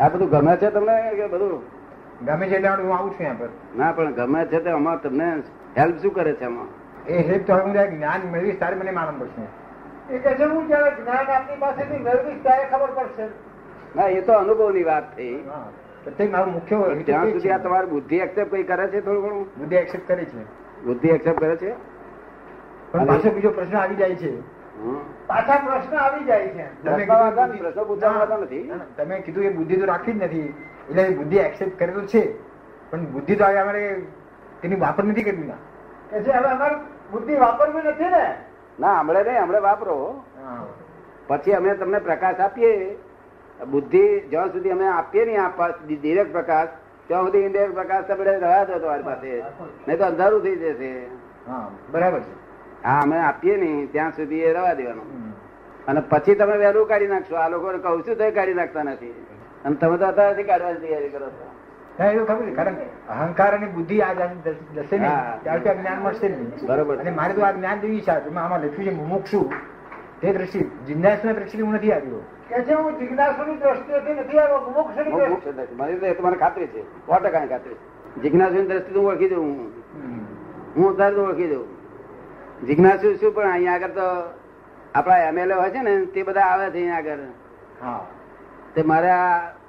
આ બધું ગમે છે તમને કે બધું? ગમે છે એટલે હું આવું છું यहाँ પર. ના પણ ગમે છે તો આમાં તમને હેલ્પ શું કરે છે આમાં? એ હેલ્પ તો હું જયારે જ્ઞાન મેળવીશ ત્યારે મને માલમ પડશે. એ કહે છે હું જયારે જ્ઞાન આપની પાસેથી મેળવીશ ત્યારે ખબર પડશે. ના એ તો અનુભવની વાત થઈ ત્યાં સુધી આ. તમારી બુદ્ધિ એક્સેપ્ટ કઈ કરે છે થોડું ઘણું? બુદ્ધિ એક્સેપ્ટ કરે છે. બુદ્ધિ એક્સેપ્ટ કરે છે? પણ પાછો બીજો પ્રશ્ન આવી જાય છે. પાછા પ્રશ્ન આવી જાય છે. તમે પ્રશ્ન કીધું નથી, તમે એ બુદ્ધિ તો રાખી જ નથી. એટલે એ બુદ્ધિ એક્સેપ્ટ કરેલું છે. પણ બુદ્ધિ તો અમારે તેની વાપર નથી કરવી ના. કે છે હવે અમારે બુદ્ધિ વાપરવી નથી ને. ના હમણે નહીં હમણે વાપરો. હા. પછી અમે તમને પ્રકાશ આપીએ. બુદ્ધિ જ્યાં સુધી અમે આપીએ નહીં આપવા ડિરેક્ટ પ્રકાશ ત્યાં સુધી ઇન્ડિરેક્ટ પ્રકાશ તમે રહ્યા છો તમારી પાસે. નહીં તો અંધારું થઈ જશે. હા બરાબર છે. હા અમે આપીએ ને ત્યાં સુધી એ રવા દેવાનું. અને પછી તમે વહેલું કાઢી નાખશો. આ લોકોને કહું છું તો કાઢી નાખતા નથી. અને તમે તો અત્યારથી કાઢવાની તૈયારી કરો છો. અહંકાર અને બુદ્ધિ આ. ત્યારથી જ્ઞાન મળશે નહીં. બરોબર. અને મારે તો આ જ્ઞાન જેવી ઈચ્છા છે આમાં લખ્યું છે મુમુક્ષુ તે દ્રષ્ટિ જિજ્ઞાસના દ્રષ્ટિથી હું નથી આવ્યો. કે છે હું જિજ્ઞાસુની દ્રષ્ટિએથી નથી આવ્યો મોક્ષની દ્રષ્ટિ મને તો મને ખાતરી છે. સો ટકાની ખાતરી જિજ્ઞાસુની દ્રષ્ટિ હું ઓળખી દઉં હું. હું અત્યારે ઓળખી દઉં જિજ્ઞાસુ શું પણ અહીંયા આગળ તો આપણા એમએલએ હોય છે ને તે બધા આવે છે અહીંયા આગળ. હા. તે મારે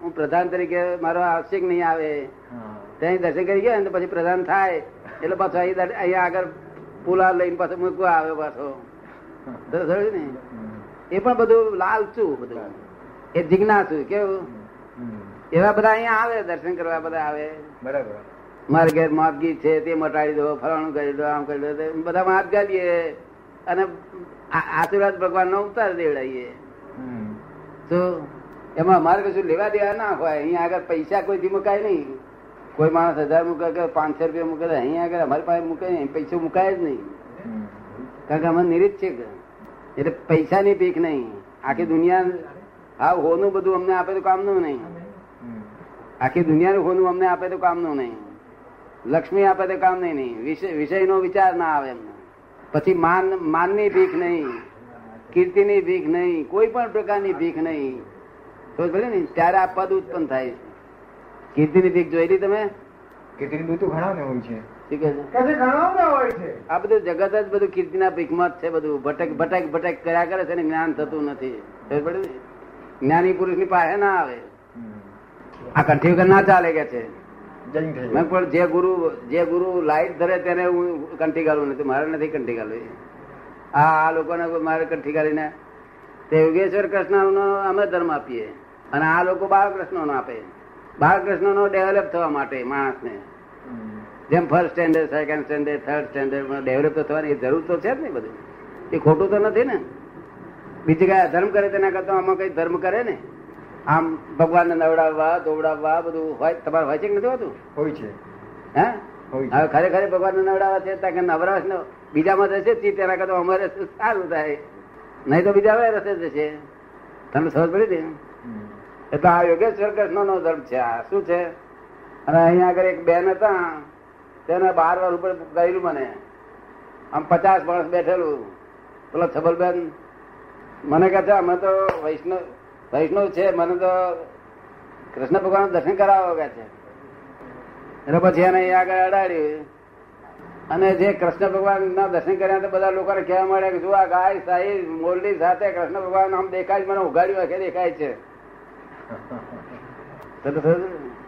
હું પ્રધાન તરીકે મારો આવશે કે નહીં આવે. ત્યાં દર્શન કરી ગયા ને પછી પ્રધાન થાય એટલે પાછો અહીં અહીંયા આગળ પુલા લઈને પાછો મૂકવા આવે પાછો. ને? એ પણ બધું લાલચું બધું. એ જિજ્ઞાસુ કેવું? એવા બધા અહીંયા આવે દર્શન કરવા બધા આવે. બરાબર. મારે ઘેર માફગી છે તે મટાડી દો ફલાણું કરી દો આમ કરી દો બધા માપ ગાલીએ અને આશીર્વાદ ભગવાન નો ઉતાર દેવડાવીએ. તો એમાં અમારે કશું લેવા દેવા ના હોય. અહીંયા આગળ પૈસા કોઈથી મુકાય નહીં. કોઈ માણસ હજાર મૂકે કે પાંચસો રૂપિયા મૂકે અહીંયા આગળ અમારી પાસે મૂકે નહીં. પૈસો મુકાય જ નહીં. કારણ કે અમે નિરીત છે કે. એટલે પૈસાની ભીખ નહીં. આખી દુનિયા હા હોનું બધું અમને આપે તો કામનું નહીં. આખી દુનિયાનું હોનું અમને આપે તો કામનું નહીં. લક્ષ્મી આપે તો કામ નહીં નહીં. વિષય વિષયનો વિચાર ના આવે પછી માન માનની ભીખ નહીં કીર્તિની ભીખ નહીં કોઈ પણ પ્રકારની ભીખ નહીં. તો ભલે ને ત્યારે આ પદ ઉત્પન્ન થાય છે. કીર્તિની ભીખ જોયેલી તમે? કેટલી બધું ઘણા ને હોય છે. શું કહે છે? કે છે ઘણા હોય છે. આ બધું જગત જ બધું કીર્તિના ભીખમાં જ છે બધું. ભટક ભટક ભટક કર્યા કરે છે ને જ્ઞાન થતું નથી. જ્ઞાની પુરુષની? પાસે ના આવે. આ કંઠી વગર ના ચાલે કે છે? પણ જે ગુરુ જે ગુરુ લાઈટ ધરે તેને હું કંઠી ગાળું નથી મારે નથી કંઠી ગાલવી આ આ લોકોને મારે કંઠી ગાળીને તે યોગેશ્વર કૃષ્ણનો અમે ધર્મ આપીએ. અને આ લોકો બાળકૃષ્ણનો આપે. બાળકૃષ્ણનો ડેવલપ થવા માટે માણસને. જેમ first standard second standard third standard develop તો થવાની જરૂર તો છે જ ને બધું. એ ખોટું તો નથી ને. બીજી કઈ અધર્મ કરે તેના કરતા આમાં કઈ ધર્મ કરે ને? આમ ભગવાનને નવડાવવા દોવડાવવા બધું હોય તમારે હોય છે કે નથી હોતું? હોય છે. હે? હવે ખરેખર ભગવાન નવડાવવા છે ત્યાં કે નવરાશ બીજામાં જશે તેના કરતા અમારે સારું થાય. નહીં તો બીજા રસ્તે જશે તમને સમજ પડી દે. એટલે આ યોગેશ્વર કૃષ્ણ નો ધર્મ છે. આ શું છે? અને અહીંયા આગળ એક બેન હતા તેને બાર વાર ઉપર ગયેલું મને. આમ પચાસ માણસ બેઠેલું. પેલા છબલબેન મને કહે છે અમે તો વૈષ્ણવ વૈષ્ણવ છે મને તો કૃષ્ણ ભગવાન દર્શન કરાવવા કે છે. એટલે પછી એને આગળ અડાડ્યું. અને જે કૃષ્ણ ભગવાન ના દર્શન કર્યા તો બધા લોકોને કહેવા મળ્યા કે જો આ ગાય સાહી મોરલી સાથે કૃષ્ણ ભગવાન આમ દેખાય મને ઉઘાડ્યું આખે દેખાય છે?